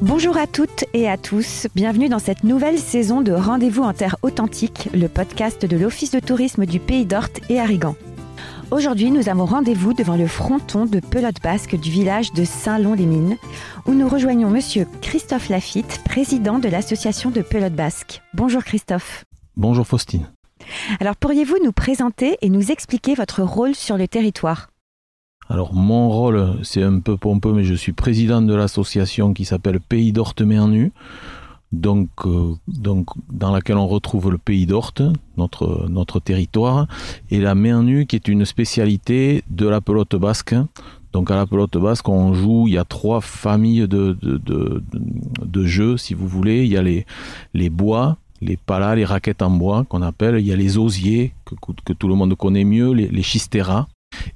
Bonjour à toutes et à tous, bienvenue dans cette nouvelle saison de Rendez-vous en Terre Authentique, le podcast de l'Office de tourisme du Pays d'Orte et Arrigan. Aujourd'hui, nous avons rendez-vous devant le fronton de pelote basque du village de Saint-Lon-les-Mines, où nous rejoignons monsieur Christophe Lafitte, président de l'association de pelote basque. Bonjour Christophe. Bonjour Faustine. Alors pourriez-vous nous présenter et nous expliquer votre rôle sur le territoire? Alors mon rôle, c'est un peu pompeux, mais je suis président de l'association qui s'appelle Pays d'Orte Mernu, donc, euh, donc dans laquelle on retrouve le Pays d'Orte, notre, notre territoire, et la Mernu qui est une spécialité de la pelote basque. Donc à la pelote basque, on joue, il y a trois familles de, de, de, jeux, si vous voulez. Il y a les, les bois, les palas, les raquettes en bois qu'on appelle. Il y a les osiers, que, que tout le monde connaît mieux, les, les chisteras.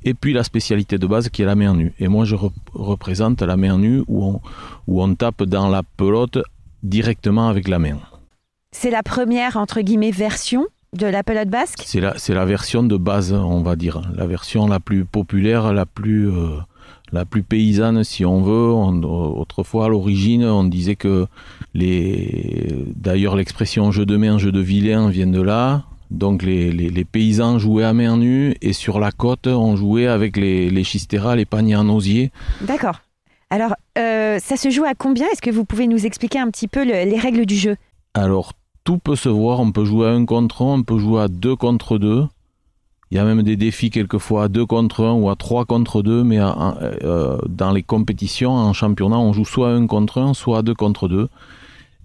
Et puis la spécialité de base qui est la main nue. Et moi je représente la main nue où on, où on tape dans la pelote directement avec la main. C'est la première, entre guillemets, version de la pelote basque? C'est la, version de base, on va dire. La version la plus populaire, la plus, euh, la plus paysanne, si on veut. autrefois, à l'origine, on disait que les. D'ailleurs, l'expression jeu de main, jeu de vilain vient de là. Donc les, paysans jouaient à main nue et sur la côte, on jouait avec les, les chisteras, les paniers en osier. D'accord. Alors, euh, ça se joue à combien? Est-ce que vous pouvez nous expliquer un petit peu les règles du jeu? Alors, tout peut se voir. On peut jouer à un contre un, on peut jouer à deux contre deux. Il y a même des défis quelquefois à deux contre un ou à trois contre deux, mais euh, dans les compétitions, en championnat, on joue soit à un contre un, soit à deux contre deux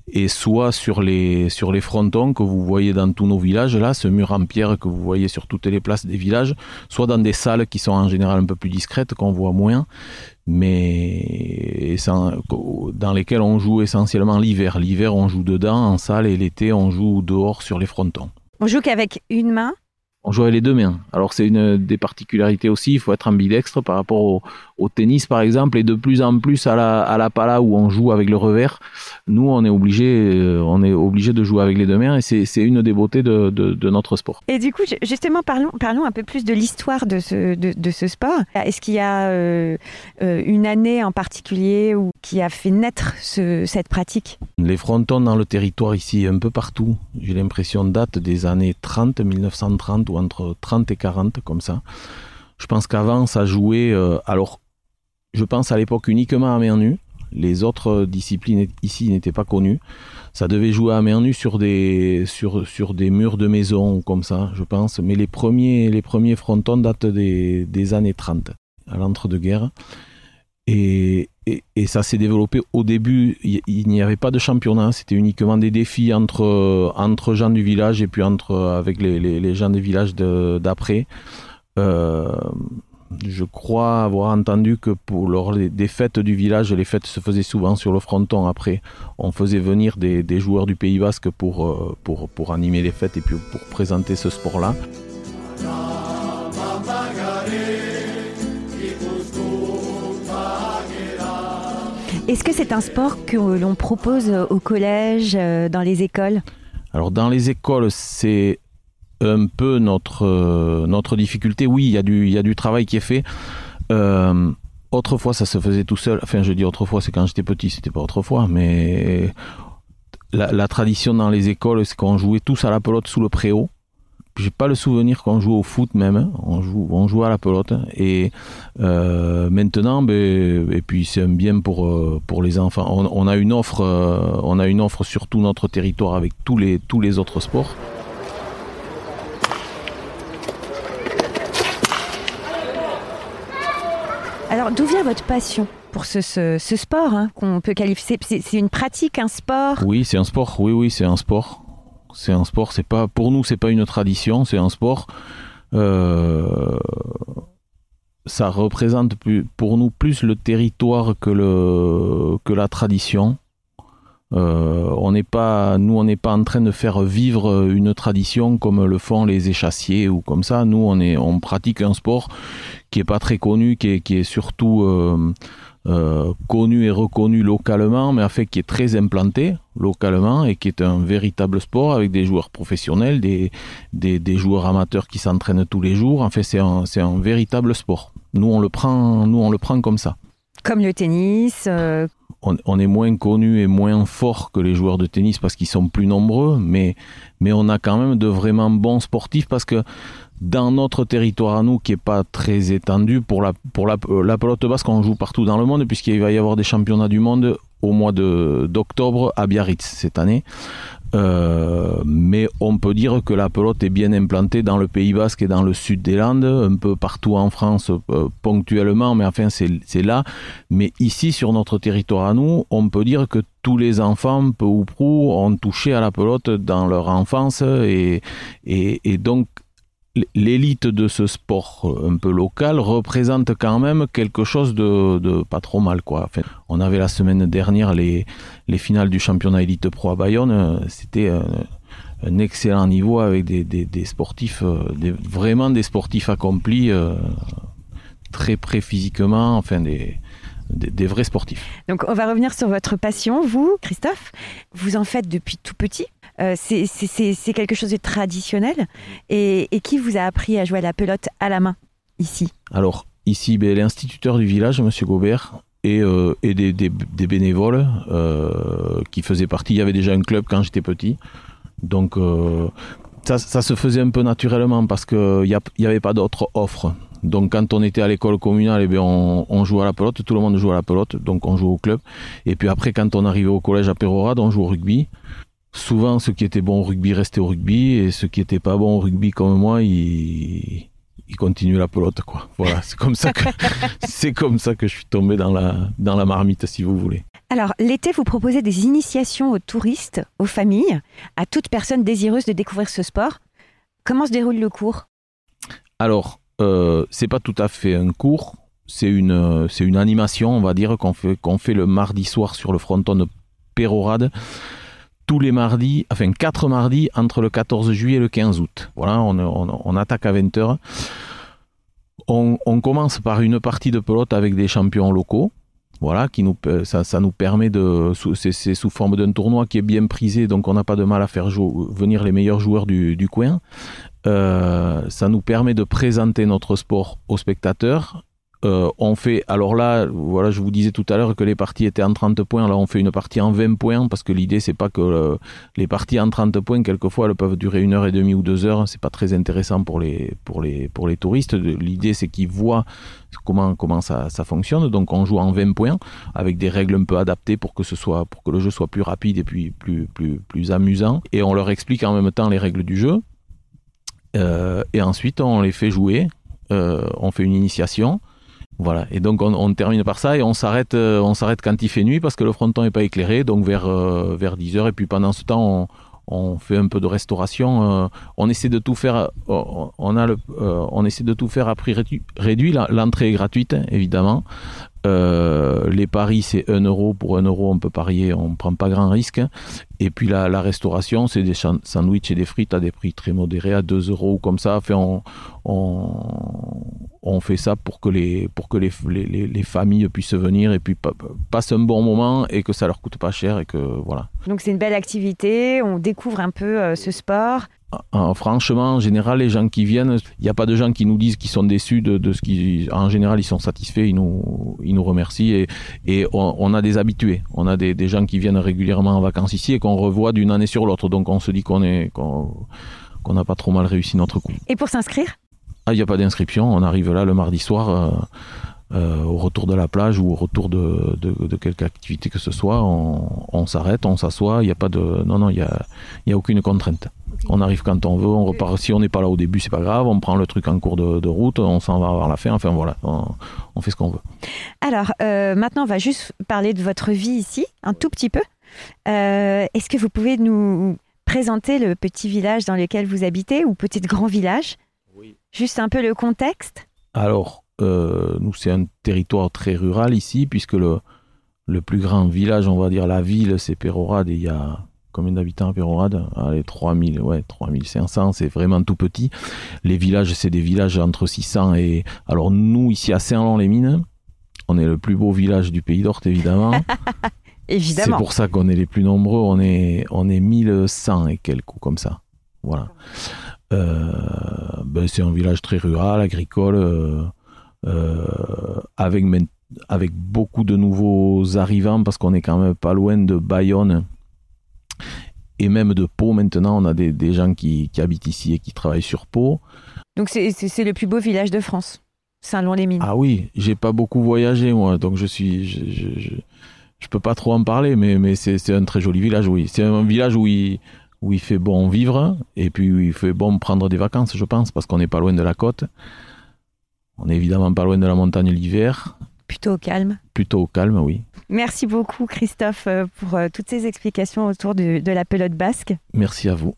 et soit sur les, sur les frontons que vous voyez dans tous nos villages, là, ce mur en pierre que vous voyez sur toutes les places des villages, soit dans des salles qui sont en général un peu plus discrètes, qu'on voit moins, mais dans lesquelles on joue essentiellement l'hiver. L'hiver, on joue dedans en salle et l'été, on joue dehors sur les frontons. On joue qu'avec une main? On joue avec les deux mains. Alors c'est une des particularités aussi, il faut être ambidextre par rapport au, au, tennis par exemple, et de plus en plus à la, à la pala où on joue avec le revers, nous on est obligé, euh, on est obligé de jouer avec les deux mains et c'est une des beautés de, de, de, notre sport. Et du coup, justement, parlons, parlons un peu plus de l'histoire de ce, de, de, ce sport. Est-ce qu'il y a euh, euh, une année en particulier où, qui a fait naître ce, cette pratique? Les frontons dans le territoire ici, un peu partout, j'ai l'impression datent des années 30, 1930 ou entre 30 et 40 comme ça. Je pense qu'avant ça jouait, euh, alors je pense à l'époque uniquement à main nue. Les autres disciplines ici n'étaient pas connues. Ça devait jouer à main nue sur des, murs de maison comme ça, je pense. Mais les premiers, frontons datent des, années 30, à l'entre-deux-guerres. Et, ça s'est développé au début, il n'y avait pas de championnat, c'était uniquement des défis entre, gens du village et puis avec les, les, gens des villages d'après. Euh, je crois avoir entendu que pour lors des fêtes du village, les fêtes se faisaient souvent sur le fronton. Après, on faisait venir des, des joueurs du Pays Basque pour, euh, pour, pour animer les fêtes et puis pour présenter ce sport-là. Est-ce que c'est un sport que l'on propose au collège, euh, dans les écoles? Alors dans les écoles, c'est un peu notre, euh, notre difficulté. Oui, il y, a du, y a du travail qui est fait. Euh, autrefois, ça se faisait tout seul. Enfin, je dis autrefois, c'est quand j'étais petit, c'était pas autrefois, mais la, tradition dans les écoles, c'est qu'on jouait tous à la pelote sous le préau j'ai pas le souvenir qu'on joue au foot même. Hein. On joue, on joue à la pelote. Et euh, maintenant, ben, et puis c'est un bien pour pour les enfants. On, a une offre, on a une offre sur tout notre territoire avec tous les tous les autres sports. Alors, d'où vient votre passion pour ce, ce, sport hein, qu'on peut qualifier? C'est une pratique, un sport? Oui, c'est un sport. Oui, oui, c'est un sport c'est un sport, c'est pas pour nous, c'est pas une tradition, c'est un sport. Euh, ça représente plus, pour nous plus le territoire que le que la tradition. Euh, on n'est pas, nous, on n'est pas en train de faire vivre une tradition comme le font les échassiers ou comme ça. Nous, on est, on pratique un sport qui est pas très connu, qui est, qui est surtout euh, euh, connu et reconnu localement, mais en fait qui est très implanté localement et qui est un véritable sport avec des joueurs professionnels, des, des, joueurs amateurs qui s'entraînent tous les jours. En fait, c'est un, un, véritable sport. Nous, on le prend, nous, on le prend comme ça. Comme le tennis. Euh, on, est moins connu et moins fort que les joueurs de tennis parce qu'ils sont plus nombreux, mais, on a quand même de vraiment bons sportifs parce que dans notre territoire à nous, qui est pas très étendu, pour la, la, la pelote basque, on joue partout dans le monde, puisqu'il va y avoir des championnats du monde au mois d'octobre à Biarritz cette année. Euh, mais on peut dire que la pelote est bien implantée dans le Pays Basque et dans le sud des Landes, un peu partout en France euh, ponctuellement, mais enfin c'est là. Mais ici, sur notre territoire à nous, on peut dire que tous les enfants, peu ou prou, ont touché à la pelote dans leur enfance et, donc l'élite de ce sport euh, un peu local représente quand même quelque chose de, pas trop mal quoi. on avait la semaine dernière les, les finales du championnat élite pro à Bayonne, euh, c'était un, excellent niveau avec des, des, sportifs, euh, vraiment des sportifs accomplis, très près physiquement, enfin des, des, vrais sportifs. Donc on va revenir sur votre passion, vous, Christophe. Vous en faites depuis tout petit. Euh, c'est quelque chose de traditionnel. Et, qui vous a appris à jouer à la pelote à la main ici Alors ici, ben, l'instituteur du village, Monsieur Gobert, et, euh, et des, bénévoles euh, qui faisaient partie. Il y avait déjà un club quand j'étais petit. Donc ça, se faisait un peu naturellement parce qu'il n'y avait pas d'autres offres. Donc quand on était à l'école communale, eh bien, on, on, jouait à la pelote, tout le monde jouait à la pelote, donc on jouait au club. Et puis après, quand on arrivait au collège à Pérorade, on jouait au rugby souvent ceux qui étaient bons au rugby restaient au rugby et ceux qui étaient pas bons au rugby comme moi, ils, ils continuent la pelote quoi. Voilà, c'est comme ça que c'est comme ça que je suis tombé dans la dans la marmite si vous voulez. Alors, l'été, vous proposez des initiations aux touristes, aux familles, à toute personne désireuse de découvrir ce sport. Comment se déroule le cours? Alors, euh, c'est pas tout à fait un cours, c'est une c'est une animation, on va dire qu'on fait qu'on fait le mardi soir sur le fronton de Pérorade tous les mardis, enfin quatre mardis entre le 14 juillet et le 15 août. Voilà, on, attaque à 20h. On, commence par une partie de pelote avec des champions locaux. Voilà, qui nous, ça, nous permet de. C'est sous forme d'un tournoi qui est bien prisé, donc on n'a pas de mal à faire venir les meilleurs joueurs du, coin. Euh, ça nous permet de présenter notre sport aux spectateurs euh, on fait, alors là, voilà, je vous disais tout à l'heure que les parties étaient en 30 points. Là, on fait une partie en 20 points parce que l'idée, c'est pas que euh, les parties en 30 points, quelquefois, elles peuvent durer une heure et demie ou deux heures. C'est pas très intéressant pour les, pour les, pour les touristes. L'idée, c'est qu'ils voient comment, comment ça, ça, fonctionne. Donc, on joue en 20 points avec des règles un peu adaptées pour que ce soit, pour que le jeu soit plus rapide et puis plus, plus, plus amusant. Et on leur explique en même temps les règles du jeu. Euh, et ensuite, on les fait jouer. on fait une initiation. Voilà. Et donc on, termine par ça et on s'arrête, euh, on s'arrête quand il fait nuit parce que le fronton n'est pas éclairé, donc vers euh, vers 10 heures. Et puis pendant ce temps, on, fait un peu de restauration. Euh, on essaie de tout faire. on a le, on essaie de tout faire à prix réduit. L'entrée est gratuite, évidemment. Euh, les paris, c'est 1 euro. Pour 1 euro, on peut parier, on ne prend pas grand risque. Et puis la, restauration, c'est des sandwichs et des frites à des prix très modérés, à 2 euros ou comme ça. on, on, fait ça pour que les, pour que les, les, familles puissent venir et puis passent un bon moment et que ça leur coûte pas cher. Et que, voilà. Donc c'est une belle activité, on découvre un peu euh, ce sport. Ah, franchement, en général, les gens qui viennent, il n'y a pas de gens qui nous disent qu'ils sont déçus de, ce qu'ils. En général, ils sont satisfaits, ils nous, ils nous remercient et, et on, a des habitués. On a des, gens qui viennent régulièrement en vacances ici et qu'on revoit d'une année sur l'autre. Donc on se dit qu'on est qu'on n'a pas trop mal réussi notre coup. Et pour s'inscrire? Ah, il n'y a pas d'inscription. On arrive là le mardi soir. Euh, euh, au retour de la plage ou au retour de, de, quelque activité que ce soit, on, s'arrête, on s'assoit, il n'y a pas de... Non, non, il n'y a, y a aucune contrainte. On arrive quand on veut, on repart. Si on n'est pas là au début, c'est pas grave, on prend le truc en cours de, route, on s'en va vers la fin, enfin voilà, on, fait ce qu'on veut. Alors, euh, maintenant, on va juste parler de votre vie ici, un tout petit peu. Euh, est-ce que vous pouvez nous présenter le petit village dans lequel vous habitez, ou peut-être grand village? Juste un peu le contexte Alors, euh, nous, c'est un territoire très rural ici, puisque le, le plus grand village, on va dire la ville, c'est Pérorade. Et il y a combien d'habitants à Pérorade Allez, 3000, ouais, 3500, c'est vraiment tout petit. Les villages, c'est des villages entre 600 et... Alors nous, ici à Saint-Lon-les-Mines, on est le plus beau village du Pays d'Orte, évidemment. évidemment. C'est pour ça qu'on est les plus nombreux. On est, on est 1100 et quelques, comme ça. Voilà. Euh, ben c'est un village très rural, agricole. Euh, euh, avec avec beaucoup de nouveaux arrivants parce qu'on est quand même pas loin de Bayonne et même de Pau maintenant. On a des, des gens qui, qui, habitent ici et qui travaillent sur Pau. Donc c'est le plus beau village de France, Saint-Lon-les-Mines. Ah oui, j'ai pas beaucoup voyagé moi, donc je suis, je, je, je, je peux pas trop en parler, mais, mais c'est un très joli village, oui. C'est un village où il, où il fait bon vivre et puis où il fait bon prendre des vacances, je pense, parce qu'on n'est pas loin de la côte. On n'est évidemment pas loin de la montagne l'hiver. Plutôt au calme. Plutôt au calme, oui. Merci beaucoup, Christophe, euh, pour euh, toutes ces explications autour de, de la pelote basque. Merci à vous.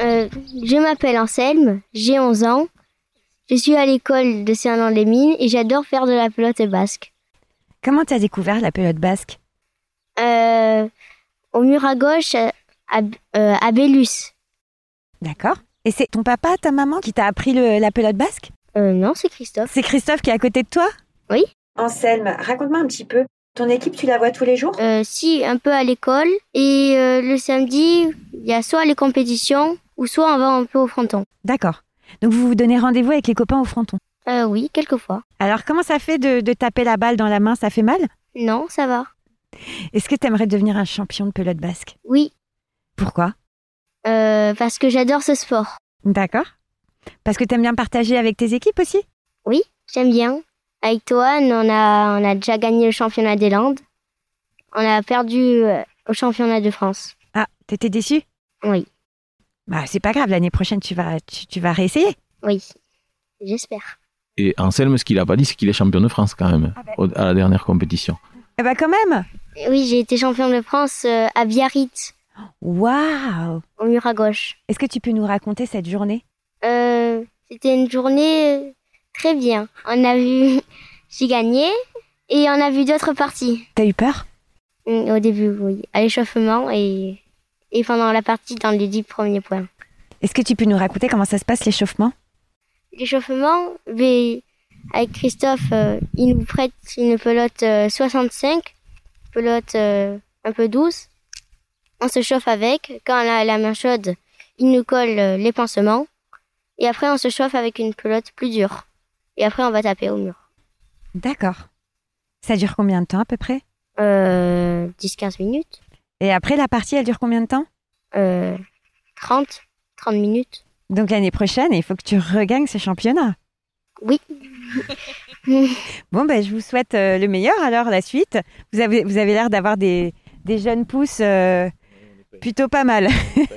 Euh, je m'appelle Anselme, j'ai 11 ans. Je suis à l'école de Saint-Lon-les-Mines et j'adore faire de la pelote basque. Comment tu as découvert la pelote basque? Au mur à gauche, à, euh, à Bélus. D'accord. Et c'est ton papa, ta maman qui t'a appris le, la pelote basque? Euh, Non, c'est Christophe. C'est Christophe qui est à côté de toi? Oui. Anselme, raconte-moi un petit peu. Ton équipe, tu la vois tous les jours? Euh, Si, un peu à l'école. Et euh, le samedi, il y a soit les compétitions ou soit on va un peu au fronton. D'accord. Donc vous vous donnez rendez-vous avec les copains au fronton? Euh, Oui, quelquefois. Alors comment ça fait de, de, taper la balle dans la main? Ça fait mal? Non, ça va. Est-ce que tu aimerais devenir un champion de pelote basque? Oui. Pourquoi? Euh, Parce que j'adore ce sport. D'accord. Parce que tu aimes bien partager avec tes équipes aussi? Oui, j'aime bien. Avec toi, on a, on a déjà gagné le championnat des Landes. On a perdu euh, au championnat de France. Ah, t'étais déçu? Oui. Bah, c'est pas grave, l'année prochaine, tu vas, tu, tu vas réessayer. Oui, j'espère. Et Anselme, ce qu'il a pas dit, c'est qu'il est champion de France quand même, Ah ben. à la dernière compétition. Eh bah quand même Oui, j'ai été champion de France euh, à Biarritz, Waouh au mur à gauche. Est-ce que tu peux nous raconter cette journée? Euh, C'était une journée euh, très bien. On a vu, j'ai gagné et on a vu d'autres parties. T'as eu peur? Mm, Au début, oui, à l'échauffement et, et pendant la partie dans les dix premiers points. Est-ce que tu peux nous raconter comment ça se passe l'échauffement? L'échauffement, mais avec Christophe, euh, il nous prête une pelote euh, 65, pelote euh, un peu douce. On se chauffe avec. Quand on a la main chaude, il nous colle euh, les pansements. Et après, on se chauffe avec une pelote plus dure. Et après, on va taper au mur. D'accord. Ça dure combien de temps à peu près? Euh, 10-15 minutes. Et après, la partie, elle dure combien de temps? Euh, 30, 30 minutes. Donc l'année prochaine, il faut que tu regagnes ce championnat. Oui. Bon, ben, je vous souhaite euh, le meilleur alors, la suite. Vous avez, l'air d'avoir des, jeunes pousses euh, plutôt pas mal.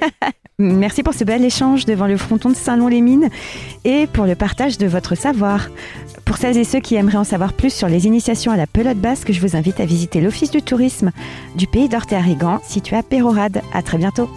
Merci pour ce bel échange devant le fronton de Saint-Lon-les-Mines et pour le partage de votre savoir. Pour celles et ceux qui aimeraient en savoir plus sur les initiations à la pelote basque, je vous invite à visiter l'Office du tourisme du Pays d'Orte et Arrigan, situé à Pérorade. À très bientôt.